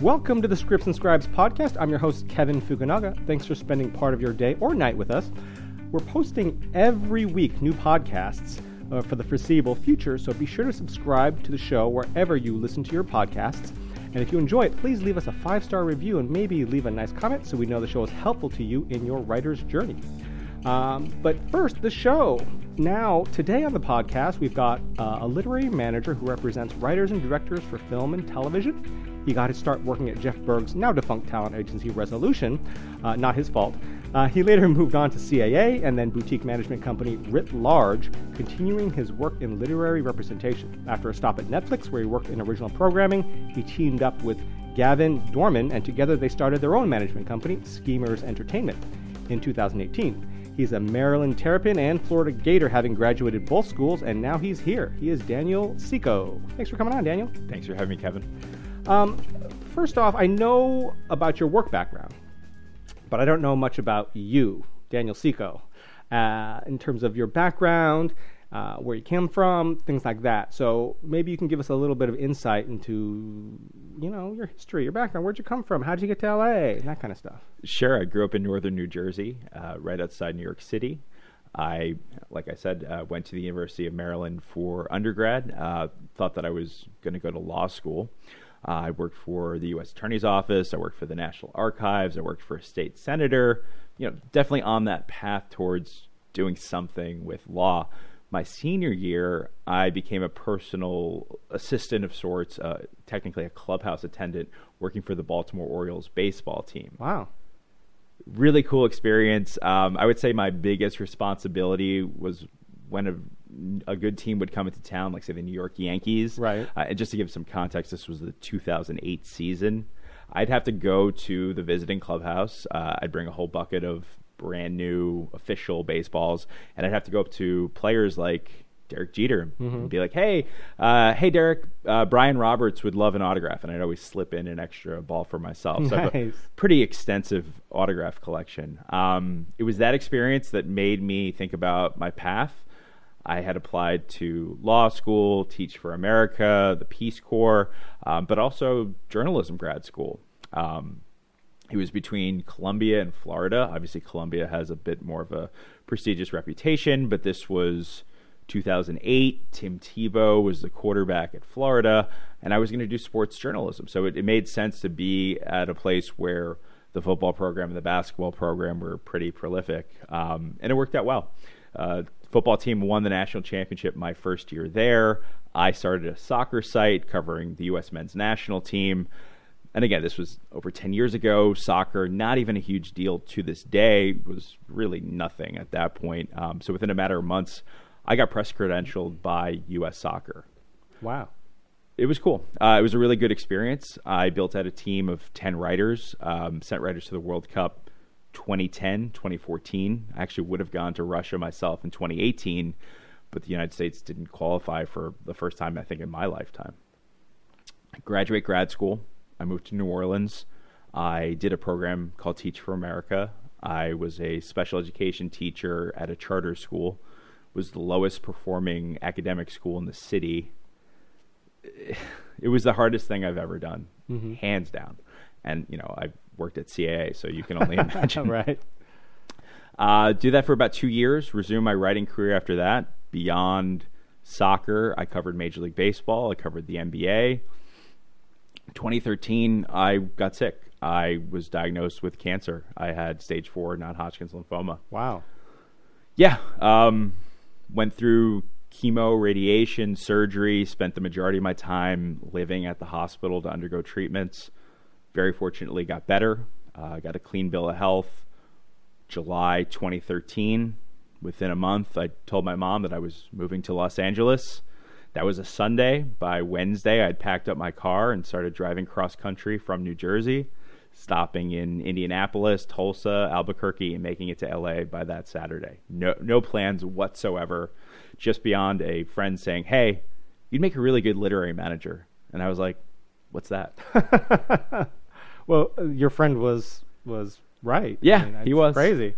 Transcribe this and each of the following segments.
Welcome to the Scripts and Scribes podcast. I'm your host, Kevin Fukunaga. Thanks for spending part of your day or night with us. We're posting every week new podcasts uh, for the foreseeable future, so be sure to subscribe to the show wherever you listen to your podcasts. And if you enjoy it, please leave us a five star review and maybe leave a nice comment so we know the show is helpful to you in your writer's journey. Um, but first, the show. Now, today on the podcast, we've got uh, a literary manager who represents writers and directors for film and television. He got his start working at Jeff Berg's now defunct talent agency Resolution, uh, not his fault. Uh, he later moved on to CAA and then boutique management company Writ Large, continuing his work in literary representation. After a stop at Netflix, where he worked in original programming, he teamed up with Gavin Dorman, and together they started their own management company, Schemers Entertainment, in 2018. He's a Maryland Terrapin and Florida Gator, having graduated both schools, and now he's here. He is Daniel Seco. Thanks for coming on, Daniel. Thanks for having me, Kevin. Um, first off, I know about your work background, but I don't know much about you, Daniel Seco, uh, in terms of your background, uh, where you came from, things like that. So maybe you can give us a little bit of insight into, you know, your history, your background. Where'd you come from? How'd you get to LA? That kind of stuff. Sure. I grew up in northern New Jersey, uh, right outside New York City. I, like I said, uh, went to the University of Maryland for undergrad. Uh, thought that I was going to go to law school. Uh, I worked for the U.S. Attorney's Office. I worked for the National Archives. I worked for a state senator. You know, definitely on that path towards doing something with law. My senior year, I became a personal assistant of sorts, uh, technically a clubhouse attendant, working for the Baltimore Orioles baseball team. Wow. Really cool experience. Um, I would say my biggest responsibility was when a a good team would come into town, like say the New York Yankees. Right. Uh, and just to give some context, this was the 2008 season. I'd have to go to the visiting clubhouse. Uh, I'd bring a whole bucket of brand new official baseballs, and I'd have to go up to players like Derek Jeter mm-hmm. and be like, "Hey, uh, hey, Derek, uh, Brian Roberts would love an autograph," and I'd always slip in an extra ball for myself. So nice. Have a pretty extensive autograph collection. Um, it was that experience that made me think about my path I had applied to law school, Teach for America, the Peace Corps, um, but also journalism grad school. Um, it was between Columbia and Florida. Obviously, Columbia has a bit more of a prestigious reputation, but this was 2008. Tim Tebow was the quarterback at Florida, and I was going to do sports journalism. So it, it, made sense to be at a place where the football program and the basketball program were pretty prolific, um, and it worked out well. Uh, football team won the national championship my first year there. I started a soccer site covering the U.S. men's national team. And again, this was over 10 years ago. Soccer, not even a huge deal to this day, was really nothing at that point. Um, so within a matter of months, I got press credentialed by U.S. Soccer. Wow. It was cool. Uh, it was a really good experience. I built out a team of 10 writers, um, sent writers to the World Cup 2010, 2014. I actually would have gone to Russia myself in 2018, but the United States didn't qualify for the first time, I think, in my lifetime. I graduate grad school. I moved to New Orleans. I did a program called Teach for America. I was a special education teacher at a charter school. Was the lowest performing academic school in the city. It was the hardest thing I've ever done, mm-hmm. hands down. And you know, I've worked at CAA, so you can only imagine. right. Uh, do that for about two years. Resume my writing career after that. Beyond soccer, I covered Major League Baseball. I covered the NBA. 2013, I got sick. I was diagnosed with cancer. I had stage four non-Hodgkin's lymphoma. Wow. Yeah. Um, went through chemo, radiation, surgery. Spent the majority of my time living at the hospital to undergo treatments very fortunately got better. Uh, got a clean bill of health. July 2013. Within a month, I told my mom that I was moving to Los Angeles. That was a Sunday. By Wednesday, I'd packed up my car and started driving cross country from New Jersey, stopping in Indianapolis, Tulsa, Albuquerque, and making it to LA by that Saturday. No, no plans whatsoever, just beyond a friend saying, Hey, you'd make a really good literary manager. And I was like, What's that? Well, uh, your friend was was right. Yeah, I mean, he was crazy.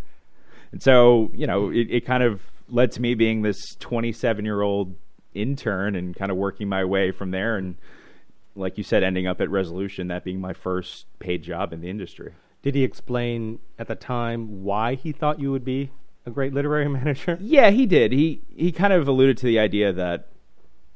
And so, you know, it, it kind of led to me being this 27 year old intern and kind of working my way from there. And like you said, ending up at Resolution, that being my first paid job in the industry. Did he explain at the time why he thought you would be a great literary manager? Yeah, he did. He he kind of alluded to the idea that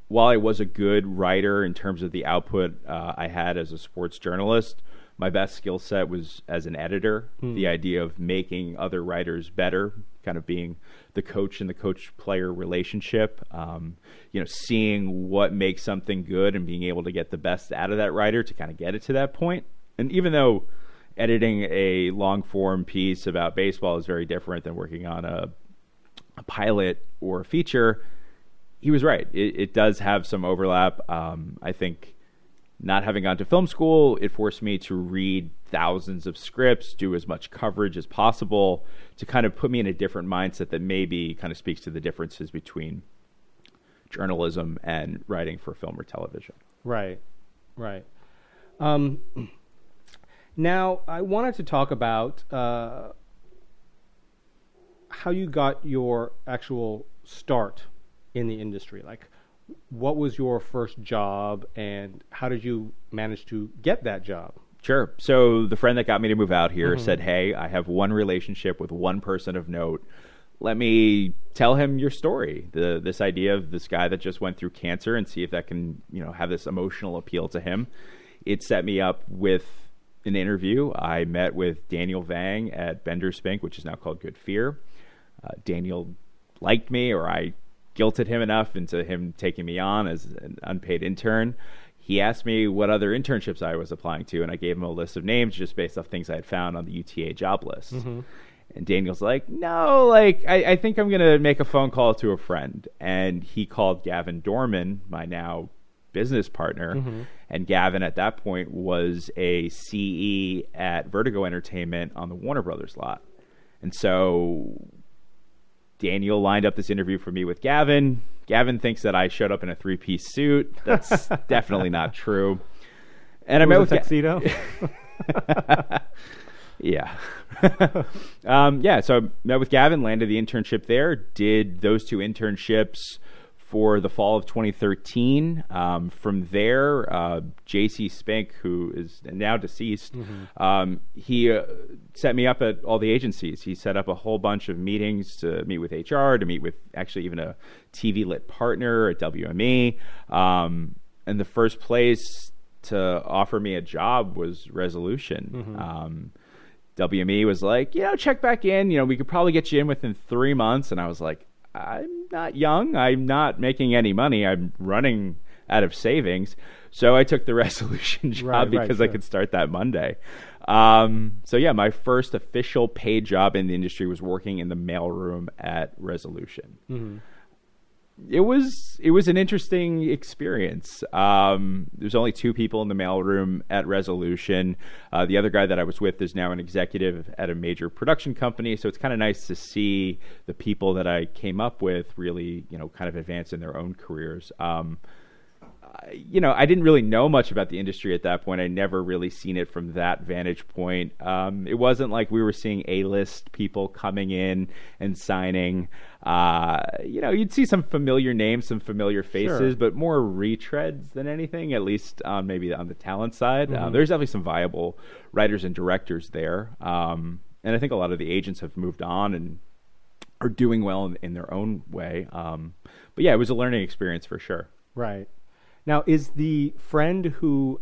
while I was a good writer in terms of the output uh, I had as a sports journalist, my best skill set was as an editor. The idea of making other writers better, kind of being the coach and the coach player relationship. Um, you know, seeing what makes something good and being able to get the best out of that writer to kind of get it to that point. And even though editing a long form piece about baseball is very different than working on a, a pilot or a feature, he was right. It, it does have some overlap. Um, I think not having gone to film school, it forced me to read thousands of scripts, do as much coverage as possible to kind of put me in a different mindset that maybe kind of speaks to the differences between journalism and writing for film or television. Right, right. Um, now, I wanted to talk about uh, how you got your actual start in the industry. Like, what was your first job, and how did you manage to get that job? Sure. So the friend that got me to move out here said, "Hey, I have one relationship with one person of note. Let me tell him your story. The this idea of this guy that just went through cancer and see if that can, you know, have this emotional appeal to him." It set me up with an interview. I met with Daniel Vang at Bender Spink, which is now called Good Fear. Uh, Daniel liked me, or I guilted him enough into him taking me on as an unpaid intern. He asked me what other internships I was applying to, and I gave him a list of names just based off things I had found on the UTA job list. Mm-hmm. And Daniel's like, no, like, I, I think I'm going to make a phone call to a friend. And he called Gavin Dorman, my now business partner. Mm-hmm. And Gavin, at that point, was a CE at Vertigo Entertainment on the Warner Brothers lot. And so Daniel lined up this interview for me with Gavin. Gavin thinks that I showed up in a three piece suit. That's definitely not true. And I met with it Ga- tuxedo? yeah. um, yeah, so I met with Gavin, landed the internship there, did those two internships for the fall of 2013. Um, from there, uh, JC Spink, who is now deceased, um, he uh, set me up at all the agencies. He set up a whole bunch of meetings to meet with HR, to meet with actually even a TV lit partner at WME. Um, and the first place to offer me a job was Resolution. Um, WME was like, you know, check back in. You know, we could probably get you in within three months. And I was like, I'm not young. I'm not making any money. I'm running out of savings. So I took the resolution job Right, right, because I sure. could start that Monday. Um, so yeah, my first official paid job in the industry was working in the mailroom at Resolution Mm-hmm. It was it was an interesting experience. Um, there's only two people in the mailroom at Resolution. Uh, the other guy that I was with is now an executive at a major production company, so it's kind of nice to see the people that I came up with really, you know, kind of advance in their own careers. Um, you know, I didn't really know much about the industry at that point. I never really seen it from that vantage point. Um, it wasn't like we were seeing A-list people coming in and signing. Uh, you know, you'd see some familiar names, some familiar faces, Sure. but more retreads than anything. At least um, maybe on the talent side, Mm-hmm. uh, there's definitely some viable writers and directors there. Um, and I think a lot of the agents have moved on and are doing well in, in their own way. Um, but yeah, it was a learning experience for sure. Right. Now, is the friend who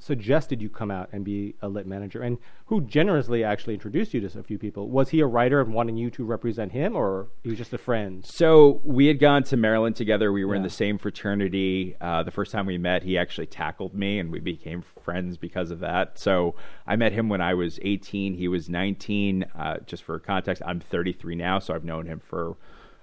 suggested you come out and be a lit manager and who generously actually introduced you to a few people, was he a writer and wanting you to represent him or he was just a friend? So we had gone to Maryland together. We were in the same fraternity. Uh, the first time we met, he actually tackled me, and we became friends because of that. So I met him when I was 18. He was 19. Uh, just for context, I'm 33 now, so I've known him for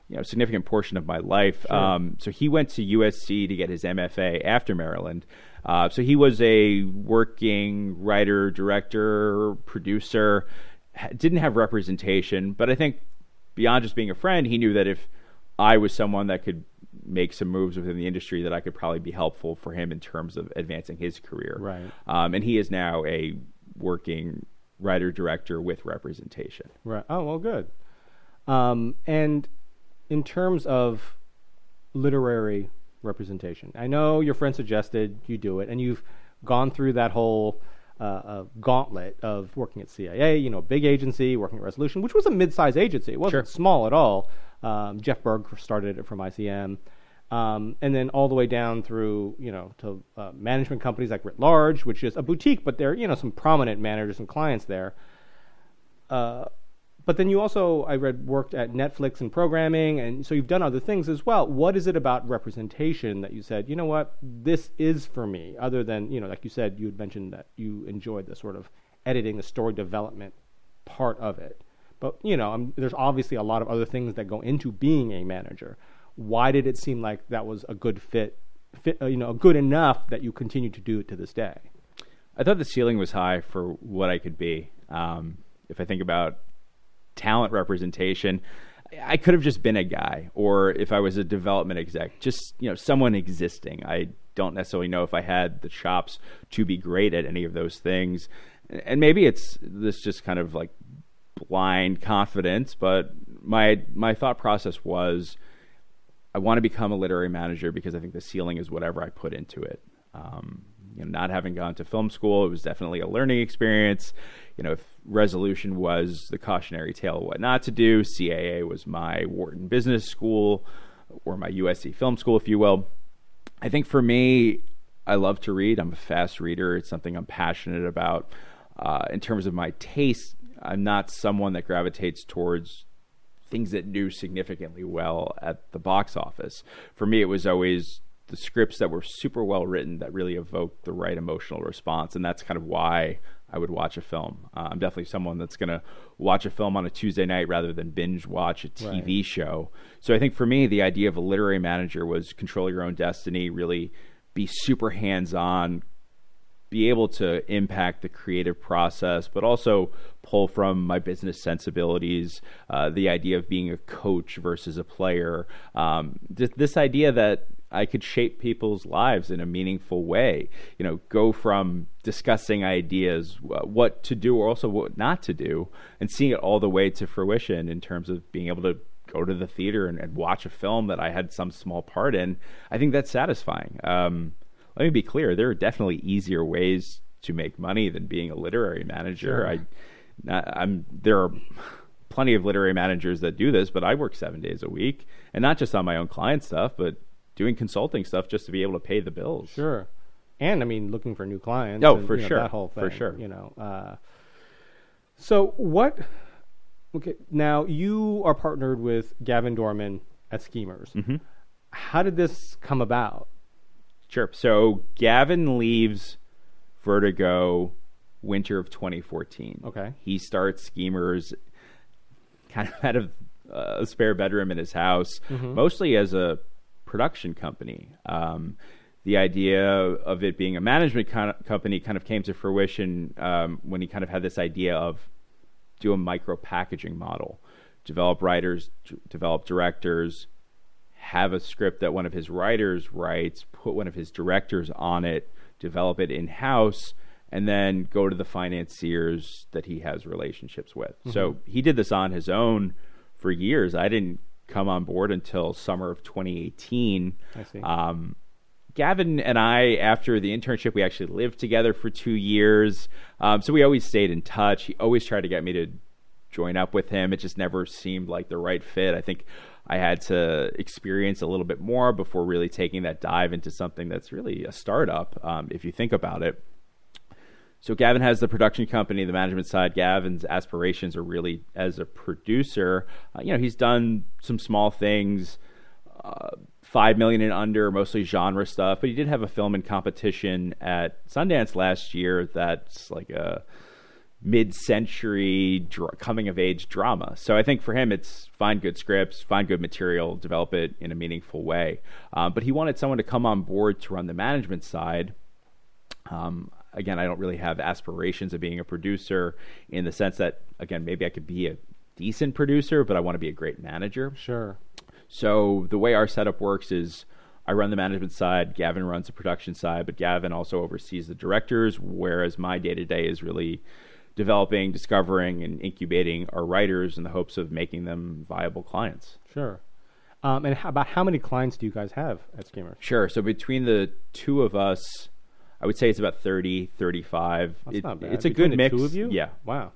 you know a significant portion of my life. Um, so he went to USC to get his MFA after Maryland. Uh, so he was a working writer, director, producer. Didn't have representation, but I think beyond just being a friend, he knew that if I was someone that could make some moves within the industry, that I could probably be helpful for him in terms of advancing his career. Right. Um, and he is now a working writer director with representation. Right. Oh, well, good. Um, and in terms of literary representation? I know your friend suggested you do it, and you've gone through that whole uh, uh, gauntlet of working at CAA, you know, big agency, working at Resolution, which was a mid-sized agency. It wasn't Sure. small at all. Um, Jeff Berg started it from ICM. Um, and then all the way down through, you know, to uh, management companies like Writ Large, which is a boutique, but there are, you know, some prominent managers and clients there. Uh, but then you also, I read, worked at Netflix and programming, and so you've done other things as well. What is it about representation that you said, you know what, this is for me? Other than, you know, like you said, you had mentioned that you enjoyed the sort of editing, the story development part of it. But you know, there's obviously a lot of other things that go into being a manager. Why did it seem like that was a good fit, fit uh, you know, good enough that you continue to do it to this day? I thought the ceiling was high for what I could be. Um, if I think about talent representation, I could have just been a guy, or if I was a development exec, just you know someone existing. I don't necessarily know if I had the chops to be great at any of those things, and maybe it's this just kind of like blind confidence. But my my thought process was, I want to become a literary manager because I think the ceiling is whatever I put into it. Um, you know, not having gone to film school, it was definitely a learning experience. You know, if resolution was the cautionary tale of what not to do, CAA was my Wharton Business School or my USC Film School, if you will. I think for me, I love to read. I'm a fast reader. It's something I'm passionate about. Uh, in terms of my taste, I'm not someone that gravitates towards things that do significantly well at the box office. For me, it was always the scripts that were super well written that really evoked the right emotional response, and that's kind of why I would watch a film. Uh, I'm definitely someone that's going to watch a film on a Tuesday night rather than binge watch a TV Right. show. So I think for me, the idea of a literary manager was control your own destiny, really be super hands on, be able to impact the creative process, but also pull from my business sensibilities. Uh, the idea of being a coach versus a player. Um, th- this idea that I could shape people's lives in a meaningful way. You know, go from discussing ideas, what to do, or also what not to do, and seeing it all the way to fruition in terms of being able to go to the theater and, and watch a film that I had some small part in. I think that's satisfying. Um, let me be clear: there are definitely easier ways to make money than being a literary manager. Sure. I, not, I'm there are plenty of literary managers that do this, but I work seven days a week, and not just on my own client stuff, but doing consulting stuff just to be able to pay the bills. Sure. And I mean, looking for new clients. Oh, and, for you know, sure. That whole thing. For sure. You know. Uh, so what? Okay, now you are partnered with Gavin Dorman at Schemers. Mhm. How did this come about? Sure. So Gavin leaves Vertigo winter of 2014. Okay. He starts Schemers kind of out of uh, a spare bedroom in his house, mostly as a production company. Um, the idea of it being a management kind of company kind of came to fruition um, when he kind of had this idea of do a micro packaging model, develop writers, d- develop directors, have a script that one of his writers writes, put one of his directors on it, develop it in house, and then go to the financiers that he has relationships with. So he did this on his own for years. I didn't come on board until summer of 2018. I see. Um, Gavin and I, after the internship, we actually lived together for two years. Um, so we always stayed in touch. He always tried to get me to join up with him. It just never seemed like the right fit. I think I had to experience a little bit more before really taking that dive into something that's really a startup, um, if you think about it. So Gavin has the production company, the management side. Gavin's aspirations are really as a producer. Uh, you know, he's done some small things, uh, five million and under, mostly genre stuff. But he did have a film in competition at Sundance last year. That's like a mid-century dr- coming-of-age drama. So I think for him, it's find good scripts, find good material, develop it in a meaningful way. Um, but he wanted someone to come on board to run the management side. Um, again, I don't really have aspirations of being a producer in the sense that, again, maybe I could be a decent producer, but I want to be a great manager. Sure. So the way our setup works is I run the management side, Gavin runs the production side, but Gavin also oversees the directors, whereas my day to day is really developing, discovering, and incubating our writers in the hopes of making them viable clients. Sure. Um, and how, about how many clients do you guys have at Schemers? Sure. So between the two of us, I would say it's about 30, 35. That's It- not bad. It's a Between good mix. Two of you? Yeah. Wow.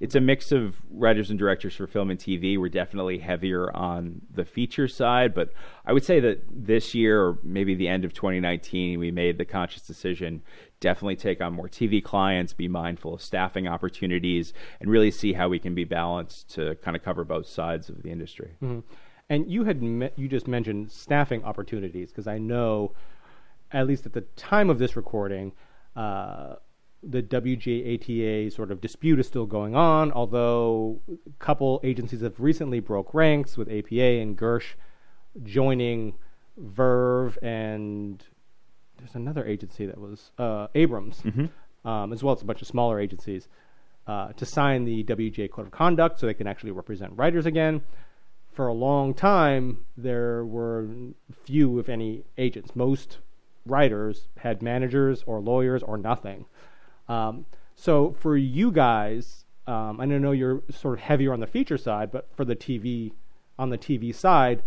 It's a mix of writers and directors for film and TV. We're definitely heavier on the feature side, but I would say that this year, or maybe the end of 2019, we made the conscious decision definitely take on more TV clients, be mindful of staffing opportunities, and really see how we can be balanced to kind of cover both sides of the industry. Mm-hmm. And you had me- you just mentioned staffing opportunities because I know, at least at the time of this recording, uh, the WGA-ATA sort of dispute is still going on. Although a couple agencies have recently broke ranks with APA and Gersh joining Verve and there's another agency that was uh, Abrams, um, as well as a bunch of smaller agencies, uh, to sign the WGA Code of Conduct so they can actually represent writers again. For a long time, there were few, if any, agents. Most writers had managers or lawyers or nothing. Um, so for you guys, um, I know you're sort of heavier on the feature side, but for the TV, on the TV side,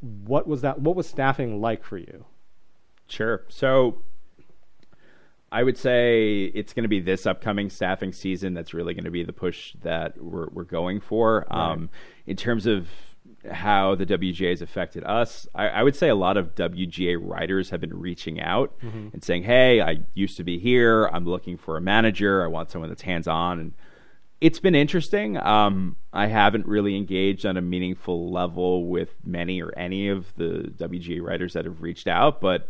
what was that? What was staffing like for you? Sure. So I would say it's going to be this upcoming staffing season that's really going to be the push that we're we're going for. Um, in terms of how the WGA has affected us, I, I would say a lot of WGA writers have been reaching out and saying, "Hey, I used to be here. I'm looking for a manager. I want someone that's hands on." And it's been interesting. Um, I haven't really engaged on a meaningful level with many or any of the WGA writers that have reached out, but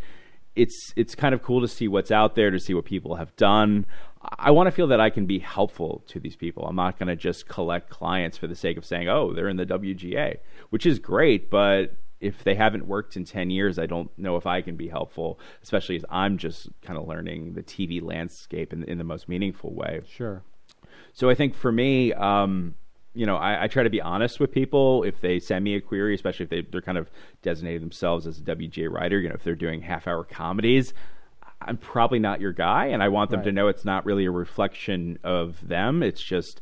it's it's kind of cool to see what's out there, to see what people have done. I want to feel that I can be helpful to these people. I'm not going to just collect clients for the sake of saying, "Oh, they're in the WGA," which is great, but if they haven't worked in 10 years, I don't know if I can be helpful, especially as I'm just kind of learning the TV landscape in, in the most meaningful way. Sure. So I think for me, um, you know, I, I try to be honest with people if they send me a query, especially if they, they're kind of designating themselves as a WGA writer. You know, if they're doing half-hour comedies, I'm probably not your guy, and I want them to know it's not really a reflection of them. It's just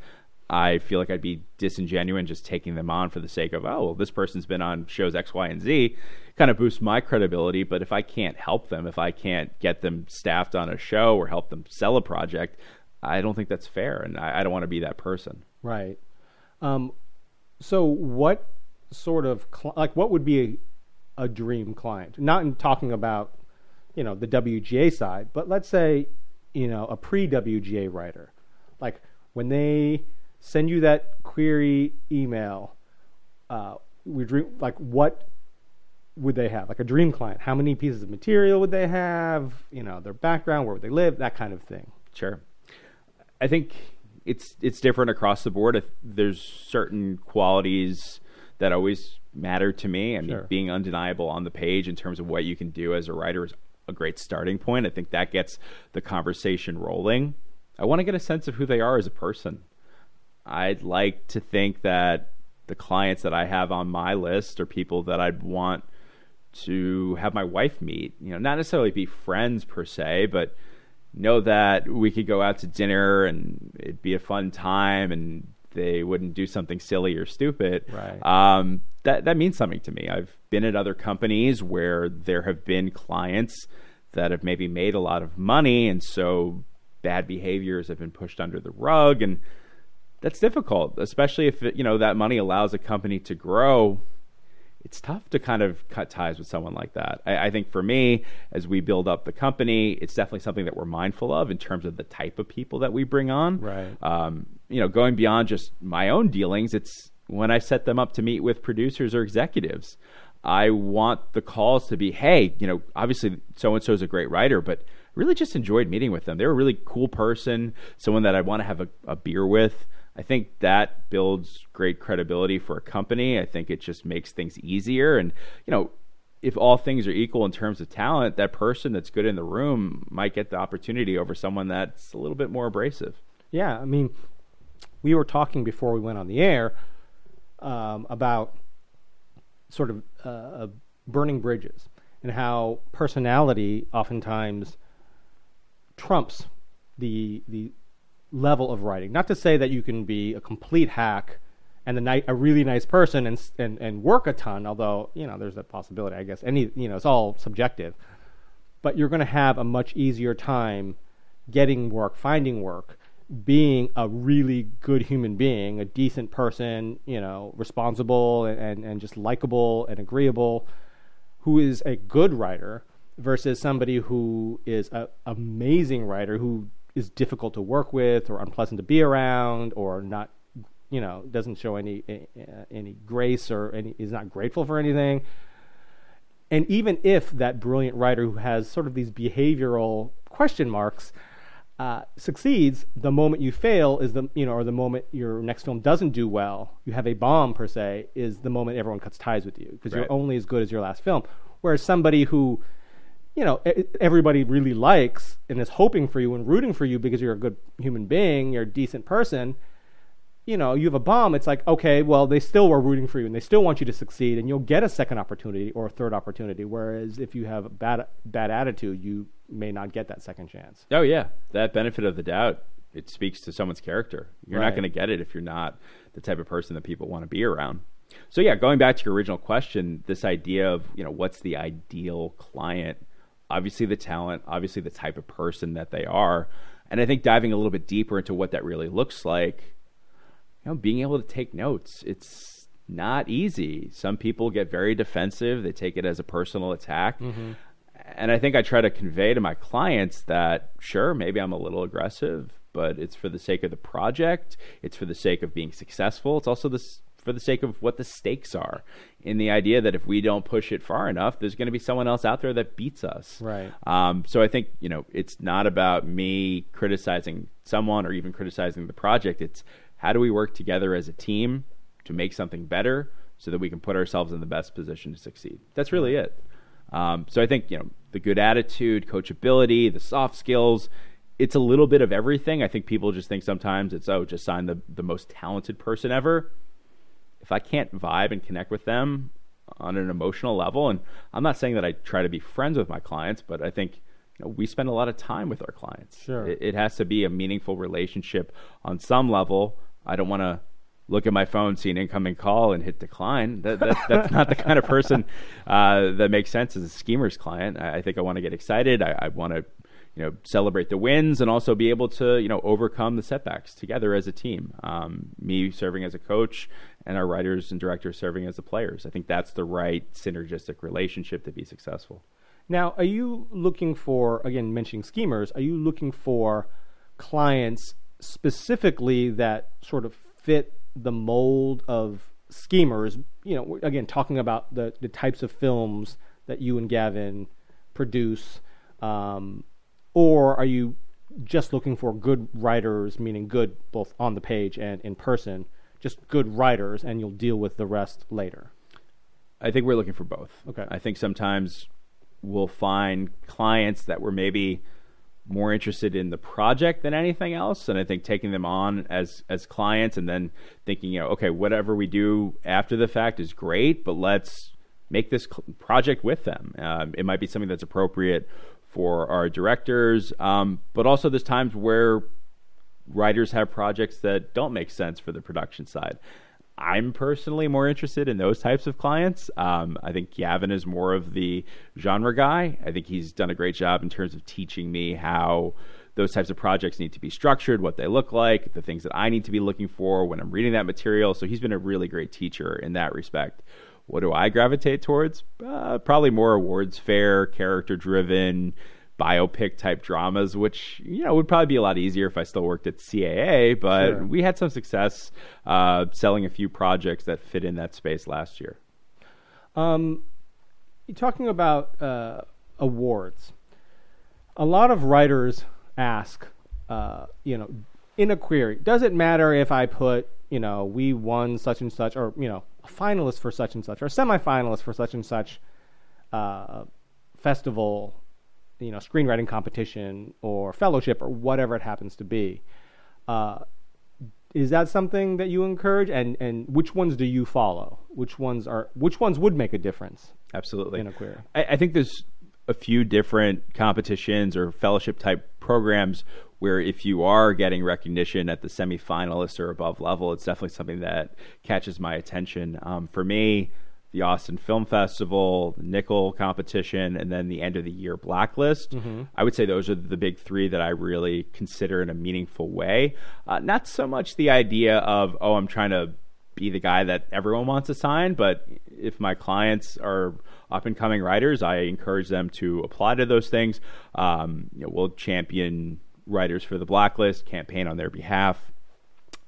I feel like I'd be disingenuous just taking them on for the sake of oh, well, this person's been on shows X, Y, and Z, kind of boosts my credibility. But if I can't help them, if I can't get them staffed on a show or help them sell a project, I don't think that's fair, and I, I don't want to be that person. Right. Um, so what sort of like what would be a, a dream client? Not in talking about you know the WGA side, but let's say you know a pre WGA writer, like when they send you that query email, uh, we dream like what would they have? Like a dream client, how many pieces of material would they have? You know their background, where would they live, that kind of thing. Sure. I think it's it's different across the board. If there's certain qualities that always matter to me. I mean, Sure. being undeniable on the page in terms of what you can do as a writer is a great starting point. I think that gets the conversation rolling. I want to get a sense of who they are as a person. I'd like to think that the clients that I have on my list are people that I'd want to have my wife meet. You know, not necessarily be friends per se, but know that we could go out to dinner and it'd be a fun time and they wouldn't do something silly or stupid. Right. Um, that that means something to me. I've been at other companies where there have been clients that have maybe made a lot of money and so bad behaviors have been pushed under the rug and that's difficult, especially if it, you know that money allows a company to grow. It's tough to kind of cut ties with someone like that. I, I think for me, as we build up the company, it's definitely something that we're mindful of in terms of the type of people that we bring on. Right. Um, you know, going beyond just my own dealings, it's when I set them up to meet with producers or executives. I want the calls to be, hey, you know, obviously so and so is a great writer, but really just enjoyed meeting with them. They're a really cool person, someone that I want to have a, a beer with. I think that builds great credibility for a company. I think it just makes things easier. And, you know, if all things are equal in terms of talent, that person that's good in the room might get the opportunity over someone that's a little bit more abrasive. Yeah, I mean, we were talking before we went on the air um, about sort of uh, burning bridges and how personality oftentimes trumps the the level of writing. Not to say that you can be a complete hack and the ni- a really nice person and, and and work a ton. Although you know, there's a possibility. I guess any you know, it's all subjective. But you're going to have a much easier time getting work, finding work, being a really good human being, a decent person, you know, responsible and, and, and just likable and agreeable, who is a good writer versus somebody who is an amazing writer who is difficult to work with or unpleasant to be around or not, you know, doesn't show any any grace or any is not grateful for anything. And even if that brilliant writer who has sort of these behavioral question marks uh, succeeds, the moment you fail is the you know, or the moment your next film doesn't do well, you have a bomb per se, is the moment everyone cuts ties with you because Right. you're only as good as your last film. Whereas somebody who, you know, everybody really likes and is hoping for you and rooting for you because you're a good human being, you're a decent person. You know, you have a bomb. It's like, okay, well, they still were rooting for you and they still want you to succeed, and you'll get a second opportunity or a third opportunity. Whereas if you have a bad bad attitude, you may not get that second chance. Oh yeah, that benefit of the doubt it speaks to someone's character. You're not going to get it if you're not the type of person that people want to be around. So yeah, going back to your original question, this idea of you know what's the ideal client? Obviously the talent, obviously the type of person that they are, and I think diving a little bit deeper into what that really looks like. You know, being able to take notes. It's not easy. Some people get very defensive. They take it as a personal attack. Mm-hmm. And I think I try to convey to my clients that sure, maybe I'm a little aggressive, but it's for the sake of the project. It's for the sake of being successful. It's also this for the sake of what the stakes are. In the idea that if we don't push it far enough, there's going to be someone else out there that beats us. Right. Um, so I think you know it's not about me criticizing someone or even criticizing the project. It's how do we work together as a team to make something better so that we can put ourselves in the best position to succeed. That's really it. Um, so I think you know the good attitude, coachability, the soft skills. It's a little bit of everything. I think people just think sometimes it's oh, just sign the the most talented person ever. If I can't vibe and connect with them on an emotional level, and I'm not saying that I try to be friends with my clients, but I think you know, we spend a lot of time with our clients. Sure. It, it has to be a meaningful relationship on some level. I don't want to look at my phone, see an incoming call, and hit decline. That, that, that's not the kind of person uh, that makes sense as a schemer's client. I, I think I want to get excited. I, I want to, you know, celebrate the wins and also be able to, you know, overcome the setbacks together as a team. Um, me serving as a coach and our writers and directors serving as the players. I think that's the right synergistic relationship to be successful. Now, are you looking for, again, mentioning schemers, are you looking for clients specifically that sort of fit the mold of schemers? You know, again, talking about the, the types of films that you and Gavin produce, um, or are you just looking for good writers, meaning good both on the page and in person, just good writers, and you'll deal with the rest later? I think we're looking for both. Okay. I think sometimes we'll find clients that were maybe more interested in the project than anything else, and I think taking them on as as clients and then thinking, you know, okay, whatever we do after the fact is great, but let's make this cl- project with them. Um, it might be something that's appropriate for our directors, um, but also there's times where writers have projects that don't make sense for the production side. I'm personally more interested in those types of clients. Um, I think Gavin is more of the genre guy. I think he's done a great job in terms of teaching me how those types of projects need to be structured, what they look like, the things that I need to be looking for when I'm reading that material. So he's been a really great teacher in that respect. What do I gravitate towards? Uh, probably more awards fair, character driven, biopic type dramas, which you know would probably be a lot easier if I still worked at CAA. But Sure. we had some success uh, selling a few projects that fit in that space last year. Um, talking about uh, awards. A lot of writers ask, uh, you know, in a query, does it matter if I put, you know, we won such and such, or you know, a finalist for such and such, or a semifinalist for such and such uh, festival, you know, screenwriting competition or fellowship or whatever it happens to be. Uh, is that something that you encourage and and which ones do you follow which ones are which ones would make a difference Absolutely. in a query I, I think there's a few different competitions or fellowship type programs where if you are getting recognition at the semifinalist or above level, it's definitely something that catches my attention. Um, for me, the Austin Film Festival, the Nicholl competition, and then the end of the year Black List. Mm-hmm. I would say those are the big three that I really consider in a meaningful way. Uh, not so much the idea of, oh, I'm trying to be the guy that everyone wants to sign, but if my clients are up and coming writers, I encourage them to apply to those things. Um, you know, we'll champion writers for the Black List, campaign on their behalf.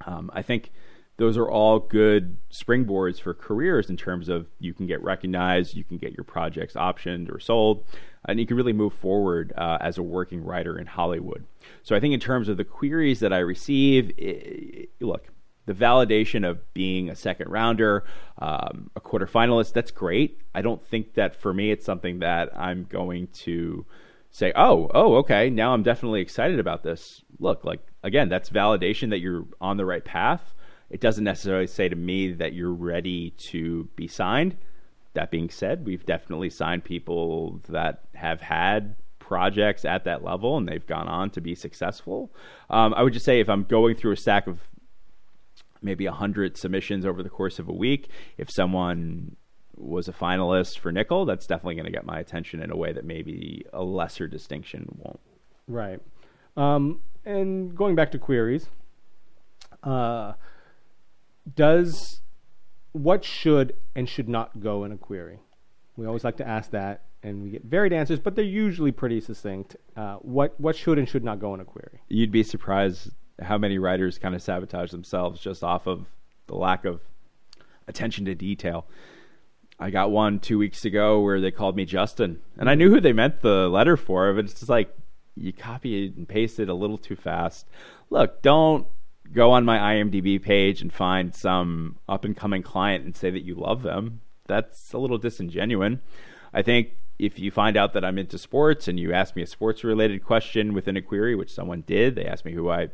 Um, I think those are all good springboards for careers in terms of you can get recognized, you can get your projects optioned or sold, and you can really move forward uh, as a working writer in Hollywood. So I think in terms of the queries that I receive, it, look, the validation of being a second rounder, um, a quarterfinalist, that's great. I don't think that for me it's something that I'm going to say, oh, oh, okay, now I'm definitely excited about this. Look, like again, that's validation that you're on the right path it doesn't necessarily say to me that you're ready to be signed. That being said, we've definitely signed people that have had projects at that level and they've gone on to be successful. Um, I would just say if I'm going through a stack of maybe 100 submissions over the course of a week, if someone was a finalist for Nicholl, that's definitely going to get my attention in a way that maybe a lesser distinction won't. Right. Um, and going back to queries, uh, does what should and should not go in a query? We always like to ask that, and we get varied answers, but they're usually pretty succinct. Uh, what what should and should not go in a query? You'd be surprised how many writers kind of sabotage themselves just off of the lack of attention to detail. I got one two weeks ago where they called me Justin, and I knew who they meant the letter for, but it's just like you copy and paste it a little too fast. Look, don't go on my IMDb page and find some up and coming client and say that you love them. That's a little disingenuous. I think if you find out that I'm into sports and you ask me a sports related question within a query, which someone did, they asked me who I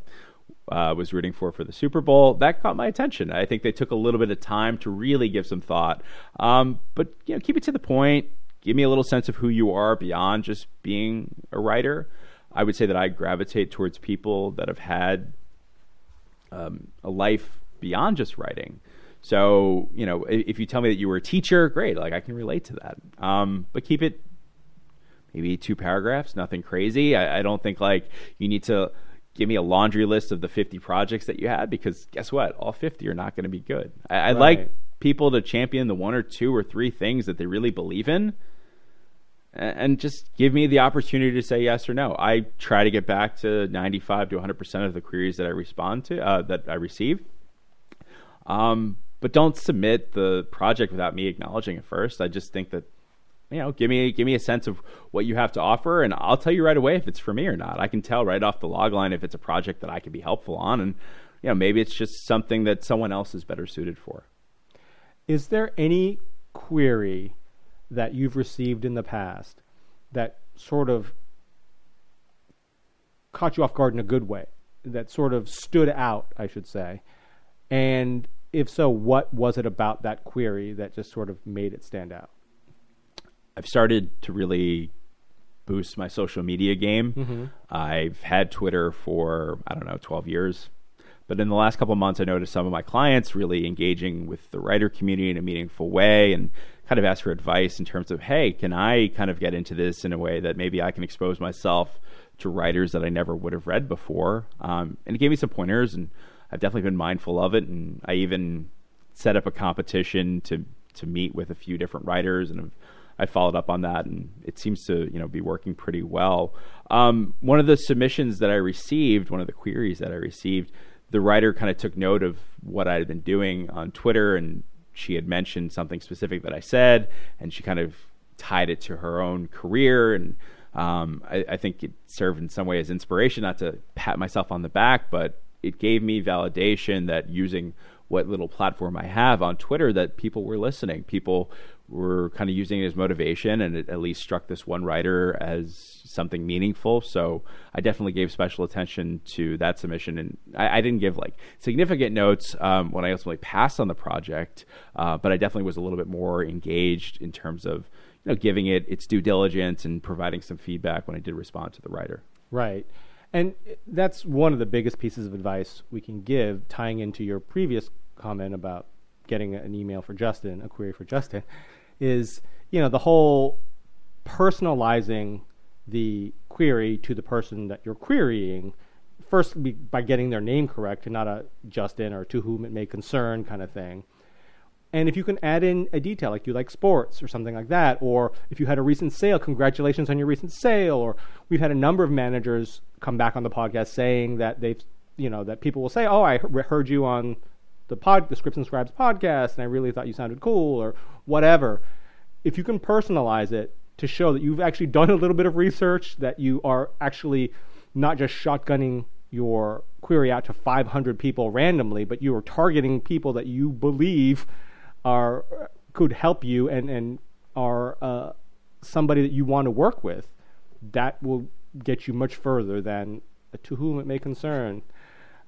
uh, was rooting for for the Super Bowl. That caught my attention. I think they took a little bit of time to really give some thought. Um, but you know, keep it to the point. Give me a little sense of who you are beyond just being a writer. I would say that I gravitate towards people that have had um, a life beyond just writing. So, you know, if you tell me that you were a teacher, great. Like I can relate to that. Um, but keep it maybe two paragraphs, nothing crazy. I, I, don't think like you need to give me a laundry list of the 50 projects that you had because guess what? All 50 are not going to be good. I, I right. like people to champion the one or two or three things that they really believe in and just give me the opportunity to say yes or no. I try to get back to 95 to 100% of the queries that I respond to, uh, that I receive. Um, but don't submit the project without me acknowledging it first. I just think that, you know, give me give me a sense of what you have to offer, and I'll tell you right away if it's for me or not. I can tell right off the log line if it's a project that I could be helpful on, and you know, maybe it's just something that someone else is better suited for. Is there any query that you've received in the past that sort of caught you off guard in a good way, that sort of stood out, I should say? And if so, what was it about that query that just sort of made it stand out? I've started to really boost my social media game. Mm-hmm. I've had Twitter for, I don't know, 12 years. But in the last couple of months, I noticed some of my clients really engaging with the writer community in a meaningful way and kind of ask for advice in terms of, hey, can I kind of get into this in a way that maybe I can expose myself to writers that I never would have read before? Um, and it gave me some pointers, and I've definitely been mindful of it. And I even set up a competition to to meet with a few different writers, and I followed up on that, and it seems to you know be working pretty well. Um, one of the submissions that I received, one of the queries that I received, the writer kind of took note of what I had been doing on Twitter and she had mentioned something specific that I said, and she kind of tied it to her own career. And um, I, I, think it served in some way as inspiration, not to pat myself on the back, but it gave me validation that using what little platform I have on Twitter, that people were listening. People were kind of using it as motivation, and it at least struck this one writer as something meaningful. So I definitely gave special attention to that submission, and I, I didn't give like significant notes um, when I ultimately passed on the project, uh, but I definitely was a little bit more engaged in terms of you know, giving it its due diligence and providing some feedback when I did respond to the writer. Right. And that's one of the biggest pieces of advice we can give, tying into your previous comment about getting an email for Justin, a query for Justin, is you know the whole personalizing the query to the person that you're querying. First, by getting their name correct and not a Justin or to whom it may concern kind of thing. And if you can add in a detail, like you like sports or something like that, or if you had a recent sale, congratulations on your recent sale. Or we've had a number of managers come back on the podcast saying that they've, you know, that people will say, "Oh, I heard you on the pod, the Scripts and Scribes podcast, and I really thought you sounded cool," or whatever. If you can personalize it to show that you've actually done a little bit of research, that you are actually not just shotgunning your query out to 500 people randomly, but you are targeting people that you believe are could help you and and are uh, somebody that you want to work with, that will get you much further than to whom it may concern.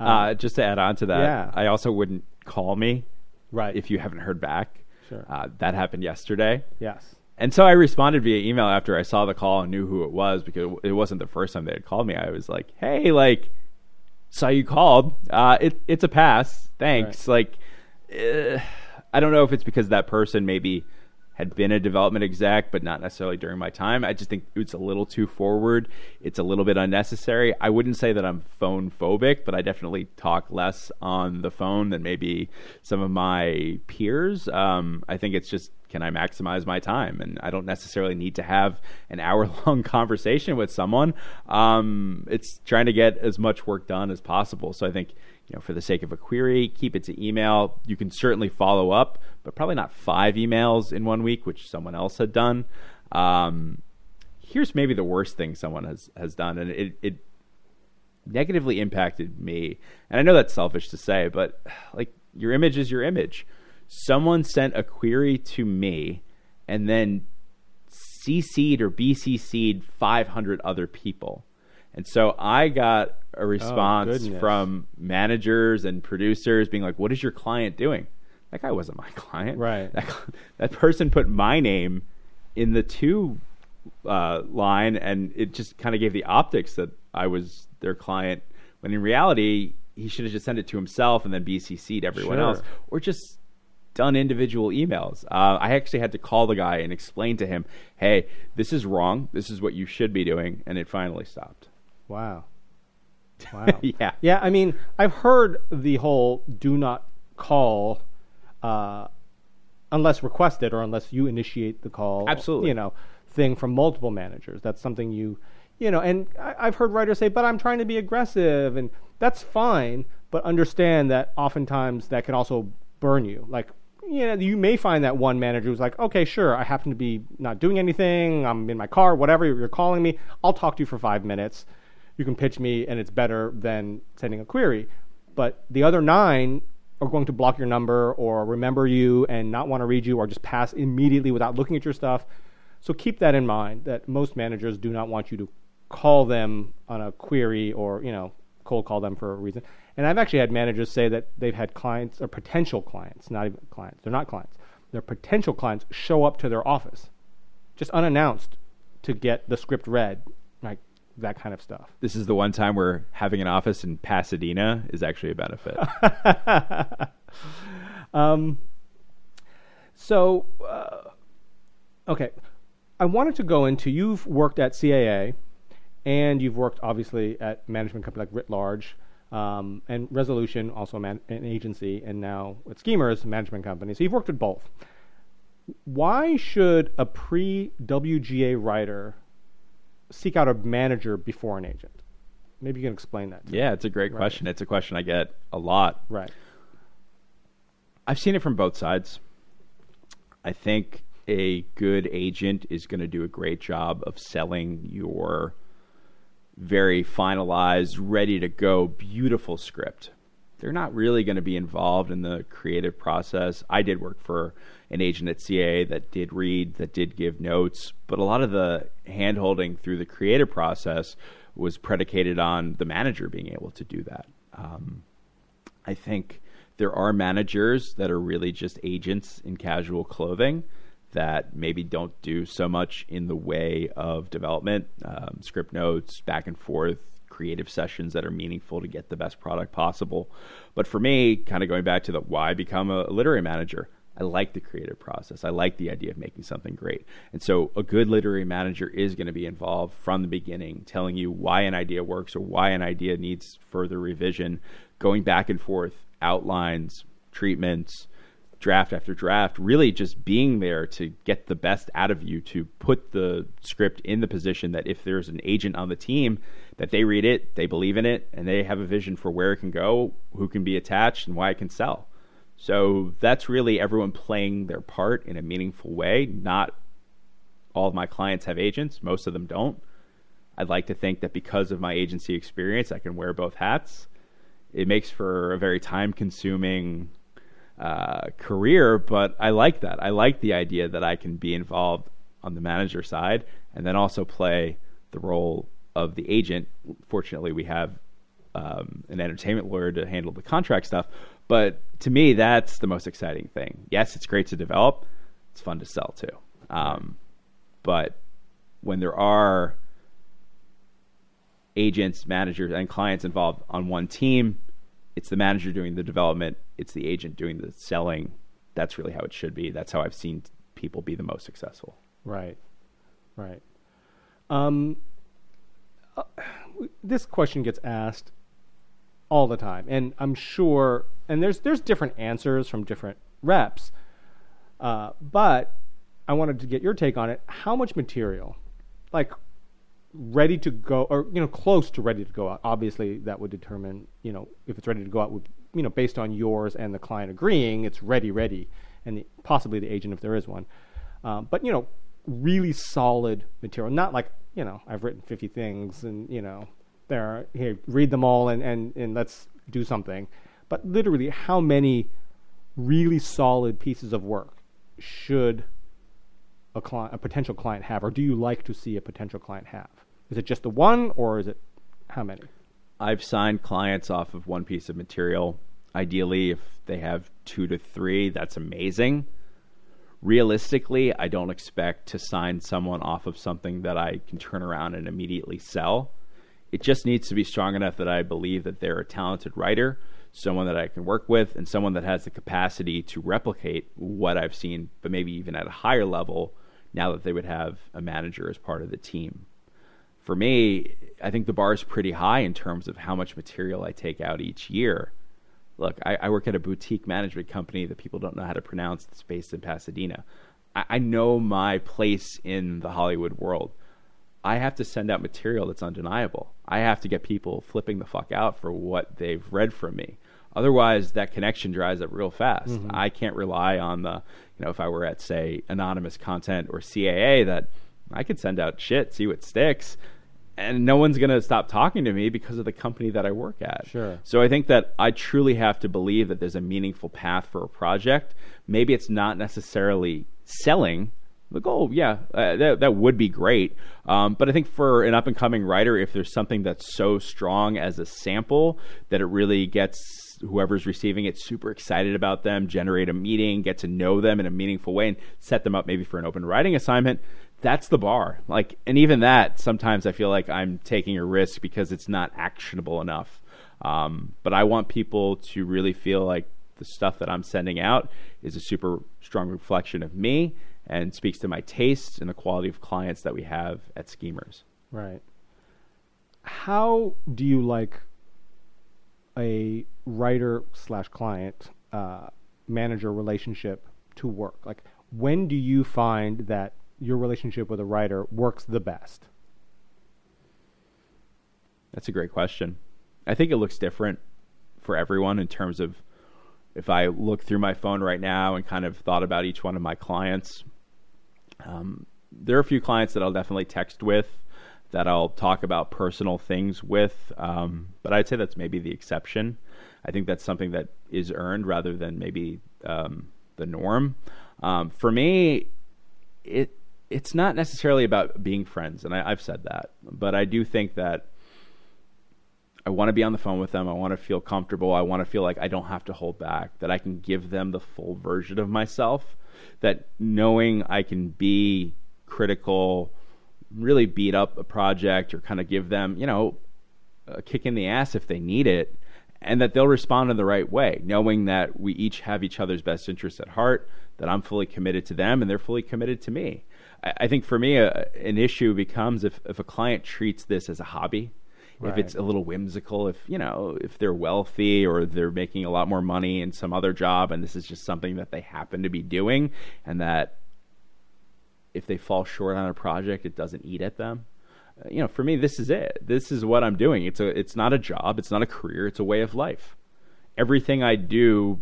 Um, uh, just to add on to that, yeah. I also wouldn't call me right if you haven't heard back. Sure. Uh, that happened yesterday. Yes. And so I responded via email after I saw the call and knew who it was because it wasn't the first time they had called me. I was like, "Hey, like, saw you called. Uh, it, it's a pass. Thanks." Right. Like, uh, I don't know if it's because that person maybe had been a development exec, but not necessarily during my time. I just think it's a little too forward. It's a little bit unnecessary. I wouldn't say that I'm phone phobic, but I definitely talk less on the phone than maybe some of my peers. Um, I think it's just can I maximize my time? And I don't necessarily need to have an hour long conversation with someone. Um, it's trying to get as much work done as possible. So I think you know, for the sake of a query, keep it to email. You can certainly follow up, but probably not five emails in one week, which someone else had done. Um, here's maybe the worst thing someone has has done, and it, it negatively impacted me. And I know that's selfish to say, but like your image is your image. Someone sent a query to me, and then CC'd or BCC'd 500 other people. And so I got a oh, response oh, from managers and producers being like, "What is your client doing?" That guy wasn't my client. Right. That, that person put my name in the to uh, line, and it just kind of gave the optics that I was their client. When in reality, he should have just sent it to himself and then BCC'd everyone sure. else, or just done individual emails. Uh, I actually had to call the guy and explain to him, "Hey, this is wrong. This is what you should be doing," and it finally stopped. Wow. Wow. yeah. Yeah. I mean, I've heard the whole do not call uh, unless requested or unless you initiate the call. Absolutely. You know, thing from multiple managers. That's something you, you know, and I, I've heard writers say, but I'm trying to be aggressive, and that's fine. But understand that oftentimes that can also burn you. Like you know, you may find that one manager who's like, okay, sure, I happen to be not doing anything. I'm in my car, whatever. You're calling me. I'll talk to you for five minutes you can pitch me and it's better than sending a query. But the other nine are going to block your number or remember you and not want to read you or just pass immediately without looking at your stuff. So keep that in mind that most managers do not want you to call them on a query or, you know, cold call them for a reason. And I've actually had managers say that they've had clients or potential clients, not even clients, they're not clients, they're potential clients show up to their office just unannounced to get the script read. Like, that kind of stuff. This is the one time where having an office in Pasadena is actually a benefit. um, so, uh, okay, I wanted to go into you've worked at CAA, and you've worked obviously at management company like Writ Large. Um, and Resolution, also man- an agency, and now at Schemers, management company. So you've worked at both. Why should a pre WGA writer seek out a manager before an agent? Maybe you can explain that. yeah, me. it's a great right. question. It's a question I get a lot. Right. I've seen it from both sides. I think a good agent is going to do a great job of selling your very finalized, ready to go, beautiful script. They're not really going to be involved in the creative process. I did work for an agent at CAA that did read, that did give notes, but a lot of the handholding through the creative process was predicated on the manager being able to do that. Um, I think there are managers that are really just agents in casual clothing that maybe don't do so much in the way of development, um, script notes, back and forth, creative sessions that are meaningful to get the best product possible. But for me, kind of going back to the why become a literary manager, I like the creative process. I like the idea of making something great. And so a good literary manager is going to be involved from the beginning, telling you why an idea works or why an idea needs further revision, going back and forth, outlines, treatments, draft after draft, really just being there to get the best out of you, to put the script in the position that if there's an agent on the team, that they read it, they believe in it, and they have a vision for where it can go, who can be attached, and why it can sell. So that's really everyone playing their part in a meaningful way. Not all of my clients have agents, most of them don't. I'd like to think that because of my agency experience, I can wear both hats. It makes for a very time consuming uh, career, but I like that. I like the idea that I can be involved on the manager side and then also play the role of the agent. Fortunately, we have um, an entertainment lawyer to handle the contract stuff, but to me, that's the most exciting thing. Yes, it's great to develop. It's fun to sell too. Um, but when there are agents, managers, and clients involved on one team, it's the manager doing the development, it's the agent doing the selling. That's really how it should be. That's how I've seen people be the most successful. Right, right. Um, uh, this question gets asked all the time, and I'm sure, and there's there's different answers from different reps, uh, but I wanted to get your take on it. How much material, like ready to go, or you know, close to ready to go out? Obviously, that would determine, you know, if it's ready to go out. Would you know, based on yours and the client agreeing, it's ready, ready, and the, possibly the agent if there is one. Um, but you know, really solid material, not like you know, I've written 50 things and you know, there, here, read them all and, and, and let's do something. But literally, how many really solid pieces of work should a a potential client have, or do you like to see a potential client have? Is it just the one, or is it how many? I've signed clients off of one piece of material. Ideally, if they have two to three, that's amazing. Realistically, I don't expect to sign someone off of something that I can turn around and immediately sell. It just needs to be strong enough that I believe that they're a talented writer, someone that I can work with, and someone that has the capacity to replicate what I've seen, but maybe even at a higher level now that they would have a manager as part of the team. For me, I think the bar is pretty high in terms of how much material I take out each year. Look, I, I work at a boutique management company that people don't know how to pronounce that's based in Pasadena. I, I know my place in the Hollywood world. I have to send out material that's undeniable. I have to get people flipping the fuck out for what they've read from me. Otherwise, that connection dries up real fast. Mm-hmm. I can't rely on the, you know, if I were at, say, anonymous content or CAA, that I could send out shit, see what sticks, and no one's going to stop talking to me because of the company that I work at. Sure. So I think that I truly have to believe that there's a meaningful path for a project. Maybe it's not necessarily selling the goal, yeah, uh, that that would be great. Um, but I think for an up and coming writer, if there's something that's so strong as a sample that it really gets whoever's receiving it super excited about them, generate a meeting, get to know them in a meaningful way, and set them up maybe for an open writing assignment. That's the bar. Like, and even that, sometimes I feel like I'm taking a risk because it's not actionable enough. Um, but I want people to really feel like the stuff that I'm sending out is a super strong reflection of me and speaks to my tastes and the quality of clients that we have at Schemers. Right. How do you like a writer slash client uh, manager relationship to work? Like, when do you find that your relationship with a writer works the best? That's a great question. I think it looks different for everyone in terms of if I look through my phone right now and kind of thought about each one of my clients, um, there are a few clients that I'll definitely text with, that I'll talk about personal things with, um, but I'd say that's maybe the exception. I think that's something that is earned rather than maybe um, the norm. Um, for me, it it's not necessarily about being friends, and I, I've said that, but I do think that I want to be on the phone with them. I want to feel comfortable. I want to feel like I don't have to hold back, that I can give them the full version of myself that knowing I can be critical, really beat up a project or kind of give them, you know, a kick in the ass if they need it, and that they'll respond in the right way, knowing that we each have each other's best interests at heart, that I'm fully committed to them and they're fully committed to me. I, I think for me, a, an issue becomes if, if a client treats this as a hobby, Right. if it's a little whimsical, if you know, if they're wealthy or they're making a lot more money in some other job, and this is just something that they happen to be doing, and that if they fall short on a project, it doesn't eat at them. Uh, you know, for me, this is it. This is what I'm doing. It's a, it's not a job. It's not a career. It's a way of life. Everything I do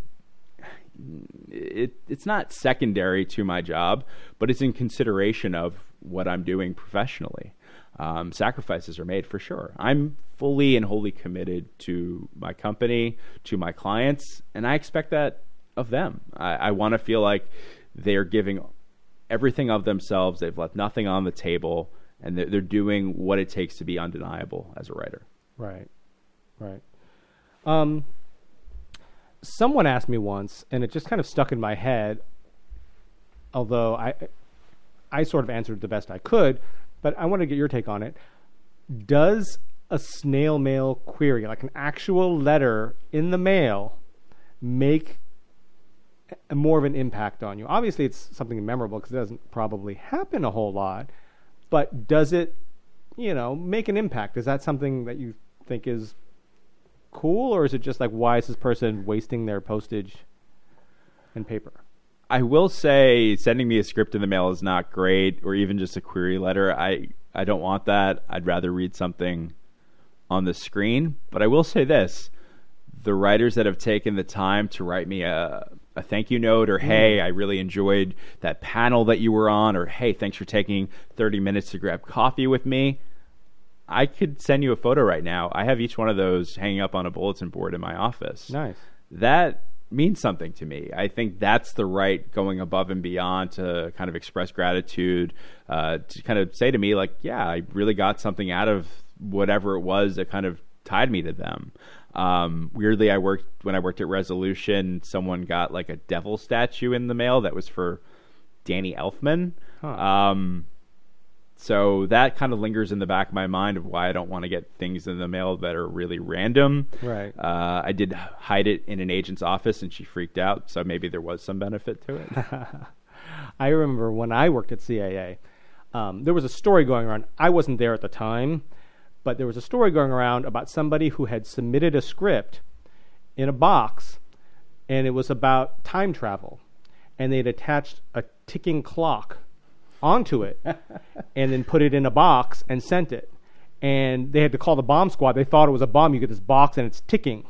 it, it's not secondary to my job, but it's in consideration of what I'm doing professionally um, sacrifices are made for sure. I'm fully and wholly committed to my company, to my clients, and I expect that of them. I, I want to feel like they're giving everything of themselves. They've left nothing on the table, and they're, they're doing what it takes to be undeniable as a writer. Right, right. Um, someone asked me once, and it just kind of stuck in my head. Although I, I sort of answered the best I could but I want to get your take on it. Does a snail mail query, like an actual letter in the mail, make a, more of an impact on you? Obviously, it's something memorable because it doesn't probably happen a whole lot, but does it, you know, make an impact? Is that something that you think is cool, or is it just like, why is this person wasting their postage and paper? I will say sending me a script in the mail is not great, or even just a query letter. I I don't want that. I'd rather read something on the screen. But I will say this: the writers that have taken the time to write me a a thank you note, or mm. hey, I really enjoyed that panel that you were on, or hey, thanks for taking thirty minutes to grab coffee with me. I could send you a photo right now. I have each one of those hanging up on a bulletin board in my office. Nice. That means something to me. I think that's the right going above and beyond to kind of express gratitude, uh, to kind of say to me, like, yeah, I really got something out of whatever it was that kind of tied me to them. Um, weirdly, I worked when I worked at Resolution. Someone got like a devil statue in the mail that was for Danny Elfman. Huh. Um, so that kind of lingers in the back of my mind of why I don't want to get things in the mail that are really random. Right. Uh, I did hide it in an agent's office, and she freaked out. So maybe there was some benefit to it. I remember when I worked at CAA, um, there was a story going around. I wasn't there at the time, but there was a story going around about somebody who had submitted a script in a box, and it was about time travel, and they'd attached a ticking clock onto it and then put it in a box and sent it. And they had to call the bomb squad. They thought it was a bomb. You get this box and it's ticking.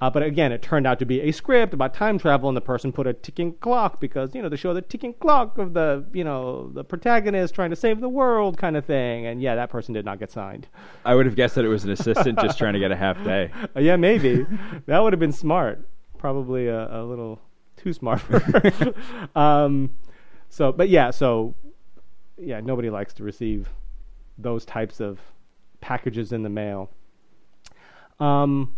Uh, but again, it turned out to be a script about time travel, and the person put a ticking clock because you know they show the ticking clock of the you know the protagonist trying to save the world kind of thing. And yeah, that person did not get signed. I would have guessed that it was an assistant just trying to get a half day. Uh, yeah, maybe that would have been smart. Probably a, a little too smart. For um, so, but yeah, so yeah, nobody likes to receive those types of packages in the mail. Um,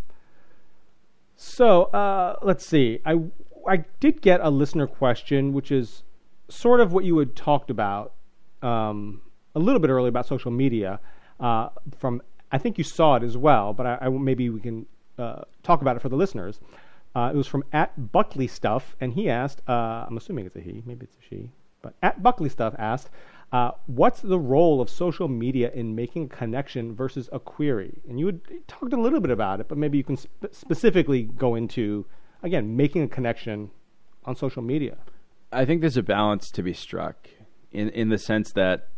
so uh, let's see. I I did get a listener question, which is sort of what you had talked about um, a little bit earlier about social media. Uh, from I think you saw it as well, but I, I maybe we can uh, talk about it for the listeners. Uh, it was from at Buckley Stuff, and he asked. Uh, I'm assuming it's a he, maybe it's a she, but at Buckley Stuff asked, uh, what's the role of social media in making a connection versus a query? And you had talked a little bit about it, but maybe you can sp- specifically go into, again, making a connection on social media. I think there's a balance to be struck in, in the sense that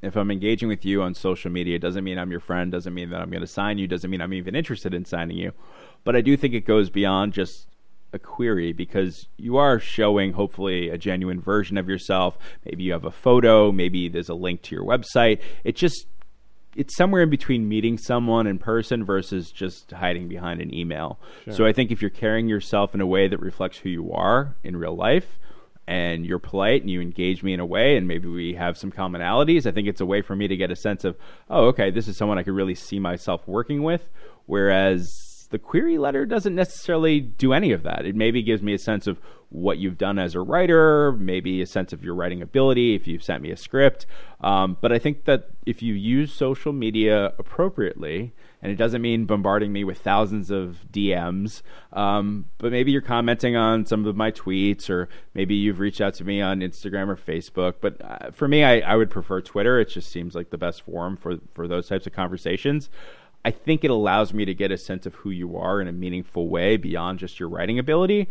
if I'm engaging with you on social media, it doesn't mean I'm your friend, doesn't mean that I'm going to sign you, doesn't mean I'm even interested in signing you. But I do think it goes beyond just a query because you are showing hopefully a genuine version of yourself. Maybe you have a photo, maybe there's a link to your website. It just it's somewhere in between meeting someone in person versus just hiding behind an email. Sure. So I think if you're carrying yourself in a way that reflects who you are in real life and you're polite and you engage me in a way and maybe we have some commonalities, I think it's a way for me to get a sense of, oh, okay, this is someone I could really see myself working with. Whereas the query letter doesn't necessarily do any of that. It maybe gives me a sense of what you've done as a writer, maybe a sense of your writing ability, if you've sent me a script. Um, but I think that if you use social media appropriately, and it doesn't mean bombarding me with thousands of DMs, um, but maybe you're commenting on some of my tweets, or maybe you've reached out to me on Instagram or Facebook. But uh, for me, I, I would prefer Twitter. It just seems like the best forum for, for those types of conversations. I think it allows me to get a sense of who you are in a meaningful way beyond just your writing ability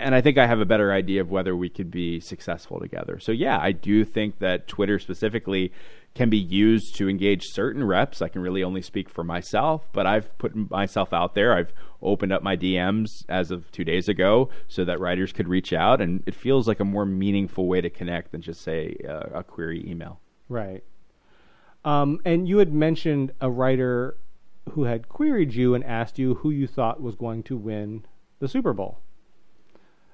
and I think I have a better idea of whether we could be successful together. So yeah, I do think that Twitter specifically can be used to engage certain reps. I can really only speak for myself, but I've put myself out there. I've opened up my DMs as of 2 days ago so that writers could reach out and it feels like a more meaningful way to connect than just say uh, a query email. Right. Um, and you had mentioned a writer who had queried you and asked you who you thought was going to win the Super Bowl.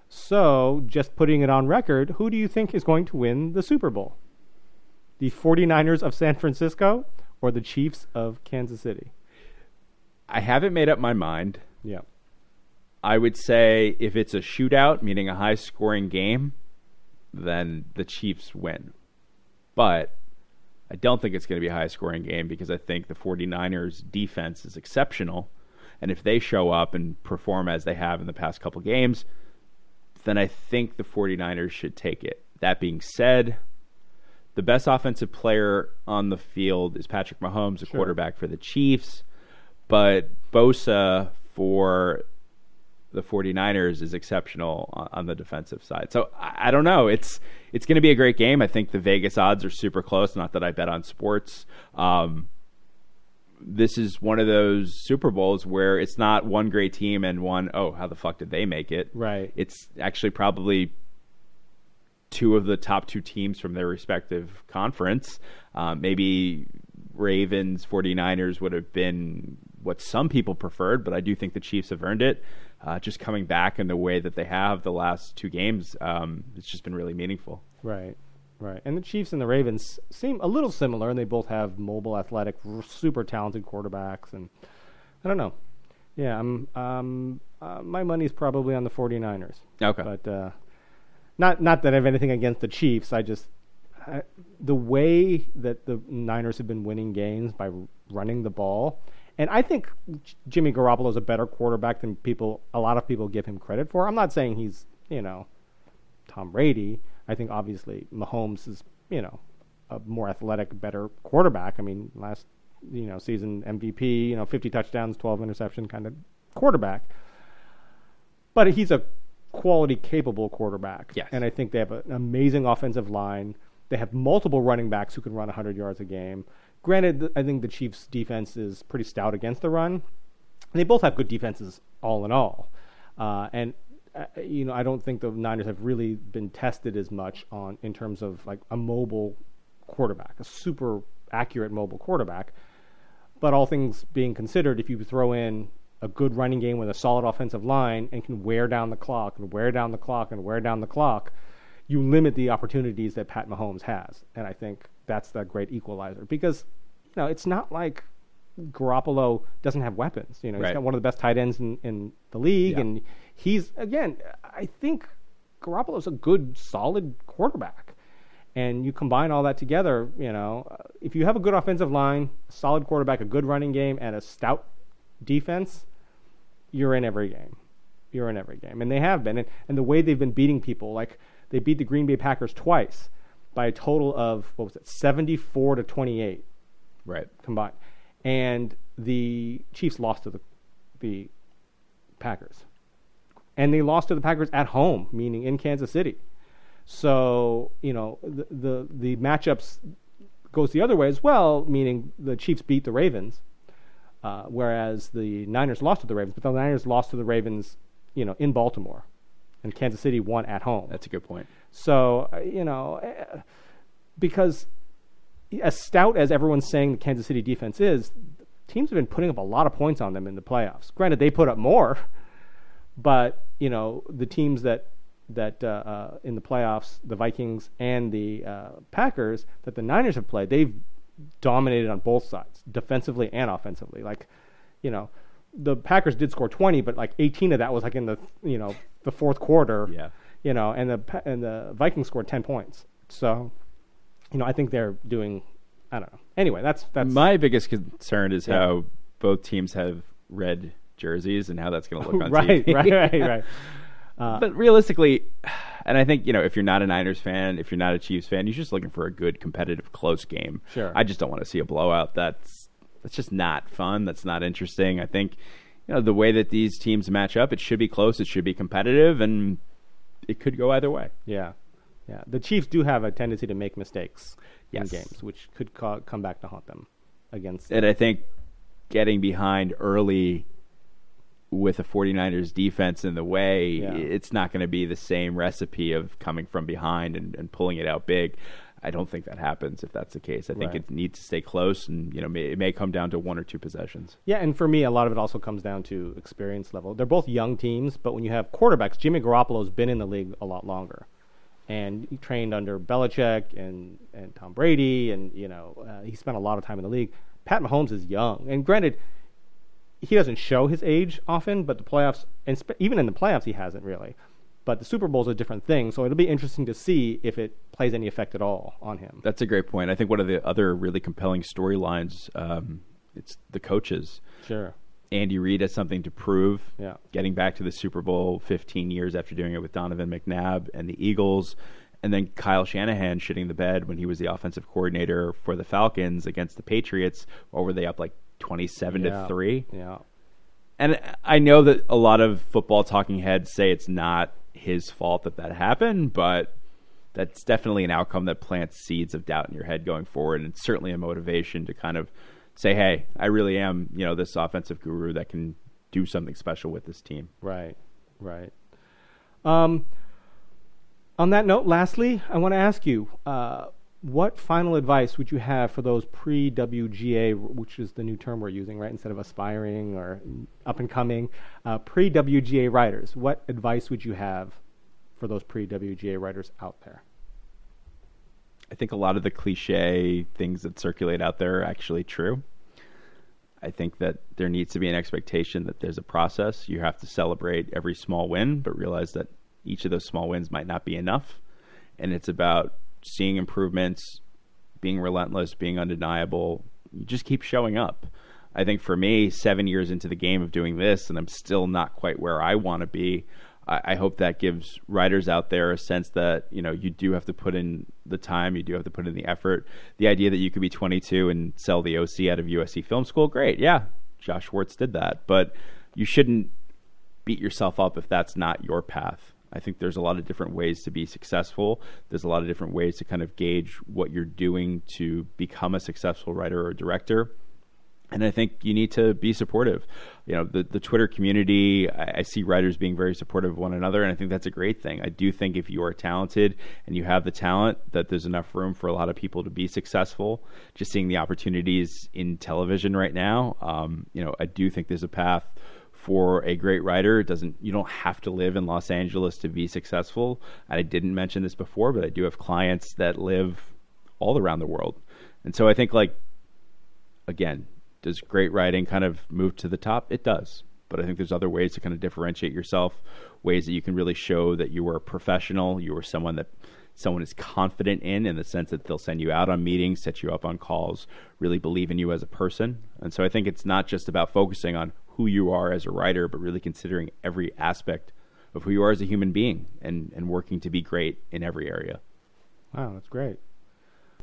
So, just putting it on record, who do you think is going to win the Super Bowl? The 49ers of San Francisco or the Chiefs of Kansas City? I haven't made up my mind. Yeah. I would say if it's a shootout, meaning a high scoring game, then the Chiefs win. But I don't think it's going to be a high scoring game because I think the 49ers defense is exceptional. And if they show up and perform as they have in the past couple games, then I think the 49ers should take it. That being said, the best offensive player on the field is Patrick Mahomes, a sure. quarterback for the Chiefs. But Bosa for the 49ers is exceptional on, on the defensive side. So I, I, don't know. It's it's going to be a great game. I think the Vegas odds are super close. Not that I bet on sports. Um, this is one of those Super Bowls where it's not one great team and one, oh, how the fuck did they make it? Right. It's actually probably two of the top two teams from their respective conference. Um, maybe Ravens, 49ers would have been what some people preferred, but I do think the Chiefs have earned it. Uh, just coming back in the way that they have the last two games, um, it's just been really meaningful. Right. Right, and the Chiefs and the Ravens seem a little similar, and they both have mobile, athletic, super talented quarterbacks. And I don't know. Yeah, I'm. Um, uh, my money's probably on the 49ers. Okay, but uh, not not that I have anything against the Chiefs. I just I, the way that the Niners have been winning games by running the ball, and I think Jimmy Garoppolo is a better quarterback than people. A lot of people give him credit for. I'm not saying he's you know Tom Brady. I think obviously Mahomes is you know a more athletic, better quarterback. I mean, last you know season MVP, you know, 50 touchdowns, 12 interception kind of quarterback. But he's a quality, capable quarterback. Yes. And I think they have an amazing offensive line. They have multiple running backs who can run 100 yards a game. Granted, I think the Chiefs' defense is pretty stout against the run. They both have good defenses, all in all. Uh, and uh, you know, I don't think the Niners have really been tested as much on in terms of like a mobile quarterback, a super accurate mobile quarterback. But all things being considered, if you throw in a good running game with a solid offensive line and can wear down the clock and wear down the clock and wear down the clock, you limit the opportunities that Pat Mahomes has. And I think that's the great equalizer because you know it's not like Garoppolo doesn't have weapons. You know, right. he's got one of the best tight ends in, in the league, yeah. and he's again. I think Garoppolo's a good, solid quarterback, and you combine all that together. You know, if you have a good offensive line, a solid quarterback, a good running game, and a stout defense, you're in every game. You're in every game, and they have been. And, and the way they've been beating people, like they beat the Green Bay Packers twice by a total of what was it, 74 to 28, right, combined. And the Chiefs lost to the the Packers, and they lost to the Packers at home, meaning in Kansas City. So you know the the, the matchups goes the other way as well, meaning the Chiefs beat the Ravens, uh, whereas the Niners lost to the Ravens, but the Niners lost to the Ravens, you know, in Baltimore, and Kansas City won at home. That's a good point. So uh, you know, uh, because as stout as everyone's saying the Kansas City defense is, teams have been putting up a lot of points on them in the playoffs. Granted, they put up more, but you know the teams that that uh, uh, in the playoffs, the Vikings and the uh, Packers that the Niners have played, they've dominated on both sides, defensively and offensively. Like, you know, the Packers did score 20, but like 18 of that was like in the you know the fourth quarter. Yeah. you know, and the and the Vikings scored ten points. So, you know, I think they're doing. I don't know. Anyway, that's that's My biggest concern is Yeah. how both teams have red jerseys and how that's going to look on right, TV. right, right, right. Uh, But realistically, and I think you know, if you're not a Niners fan, if you're not a Chiefs fan, you're just looking for a good, competitive, close game. Sure. I just don't want to see a blowout. That's that's just not fun. That's not interesting. I think you know the way that these teams match up, it should be close. It should be competitive, and it could go either way. Yeah, yeah. The Chiefs do have a tendency to make mistakes Yes. in games, which could ca- come back to haunt them against. And I think getting behind early with a 49ers defense in the way, Yeah. it's not going to be the same recipe of coming from behind and, and pulling it out big. I don't think that happens if that's the case. I think Right. it needs to stay close, and you know, may, it may come down to one or two possessions. Yeah, and for me, a lot of it also comes down to experience level. They're both young teams, but when you have quarterbacks, Jimmy Garoppolo's been in the league a lot longer, and he trained under Belichick and and Tom Brady, and you know uh, he spent a lot of time in the league. Pat Mahomes is young, and granted, he doesn't show his age often, but the playoffs, and sp- even in the playoffs, he hasn't really. But the Super Bowl is a different thing, so it'll be interesting to see if it plays any effect at all on him. That's a great point. I think one of the other really compelling storylines, um, it's the coaches. Sure. Andy Reid has something to prove. Yeah. Getting back to the Super Bowl 15 years after doing it with Donovan McNabb and the Eagles. And then Kyle Shanahan shitting the bed when he was the offensive coordinator for the Falcons against the Patriots. Or were they up like 27 Yeah. to 3? Yeah. And I know that a lot of football talking heads say it's not his fault that that happened, but that's definitely an outcome that plants seeds of doubt in your head going forward, and it's certainly a motivation to kind of say, "Hey, I really am, you know, this offensive guru that can do something special with this team." Right, right. Um, on that note, lastly, I want to ask you, uh, what final advice would you have for those pre-WGA, which is the new term we're using, right? Instead of aspiring or up and coming, uh, pre-WGA writers. What advice would you have for those pre-WGA writers out there? I think a lot of the cliche things that circulate out there are actually true. I think that there needs to be an expectation that there's a process. You have to celebrate every small win, but realize that each of those small wins might not be enough. And it's about seeing improvements, being relentless, being undeniable. You just keep showing up. I think for me, seven years into the game of doing this, and I'm still not quite where I want to be. I, I hope that gives writers out there a sense that you know you do have to put in the time, you do have to put in the effort. The idea that you could be 22 and sell the OC out of USC Film School, great, yeah, Josh Schwartz did that, but you shouldn't beat yourself up if that's not your path. I think there's a lot of different ways to be successful. There's a lot of different ways to kind of gauge what you're doing to become a successful writer or director and I think you need to be supportive. You know, the the Twitter community, I, I see writers being very supportive of one another, and I think that's a great thing. I do think if you are talented and you have the talent, that there's enough room for a lot of people to be successful. Just seeing the opportunities in television right now, um, you know, I do think there's a path for a great writer. It doesn't you don't have to live in Los Angeles to be successful. I didn't mention this before, but I do have clients that live all around the world, and so I think like again does great writing kind of move to the top? It does. But I think there's other ways to kind of differentiate yourself, ways that you can really show that you are a professional, you are someone that someone is confident in, in the sense that they'll send you out on meetings, set you up on calls, really believe in you as a person. And so I think it's not just about focusing on who you are as a writer, but really considering every aspect of who you are as a human being and, and working to be great in every area. Wow, that's great.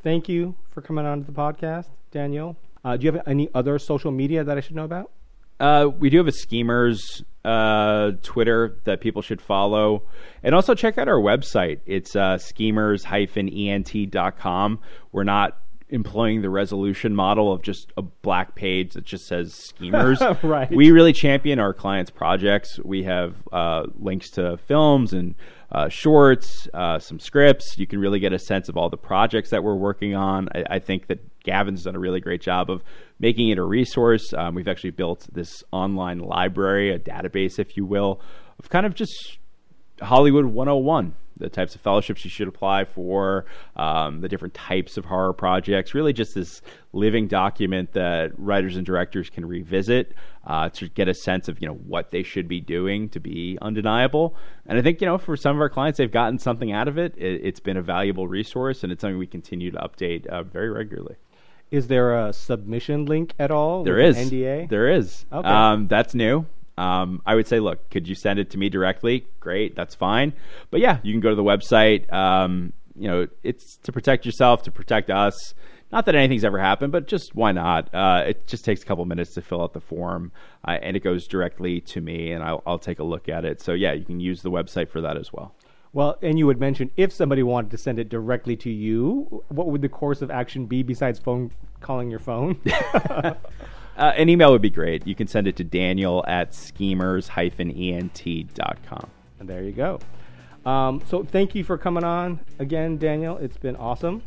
Thank you for coming on to the podcast, Daniel. Uh, do you have any other social media that I should know about? Uh, we do have a Schemers uh, Twitter that people should follow. And also check out our website. It's uh, schemers-ent.com. We're not employing the resolution model of just a black page that just says schemers. Right. We really champion our clients' projects. We have uh, links to films and uh, shorts, uh, some scripts. You can really get a sense of all the projects that we're working on. I, I think that Gavin's done a really great job of making it a resource. Um, we've actually built this online library, a database, if you will, of kind of just Hollywood 101. The types of fellowships you should apply for, um, the different types of horror projects. Really, just this living document that writers and directors can revisit uh, to get a sense of you know what they should be doing to be undeniable. And I think you know for some of our clients, they've gotten something out of it. it has been a valuable resource, and it's something we continue to update uh, very regularly. Is there a submission link at all? There is NDA. There is. Okay. Um, that's new. Um, I would say, look, could you send it to me directly? Great, that's fine. But yeah, you can go to the website. Um, you know, it's to protect yourself, to protect us. Not that anything's ever happened, but just why not? Uh, it just takes a couple minutes to fill out the form, uh, and it goes directly to me, and I'll, I'll take a look at it. So yeah, you can use the website for that as well. Well, and you would mention if somebody wanted to send it directly to you, what would the course of action be besides phone calling your phone? uh, an email would be great. You can send it to daniel at schemers-ent.com. And there you go. Um, so thank you for coming on again, Daniel. It's been awesome.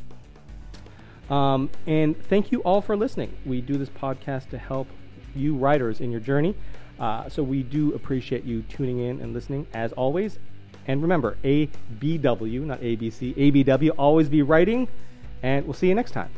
Um, and thank you all for listening. We do this podcast to help you writers in your journey. Uh, so we do appreciate you tuning in and listening as always. And remember, ABW, not ABC, ABW, always be writing. And we'll see you next time.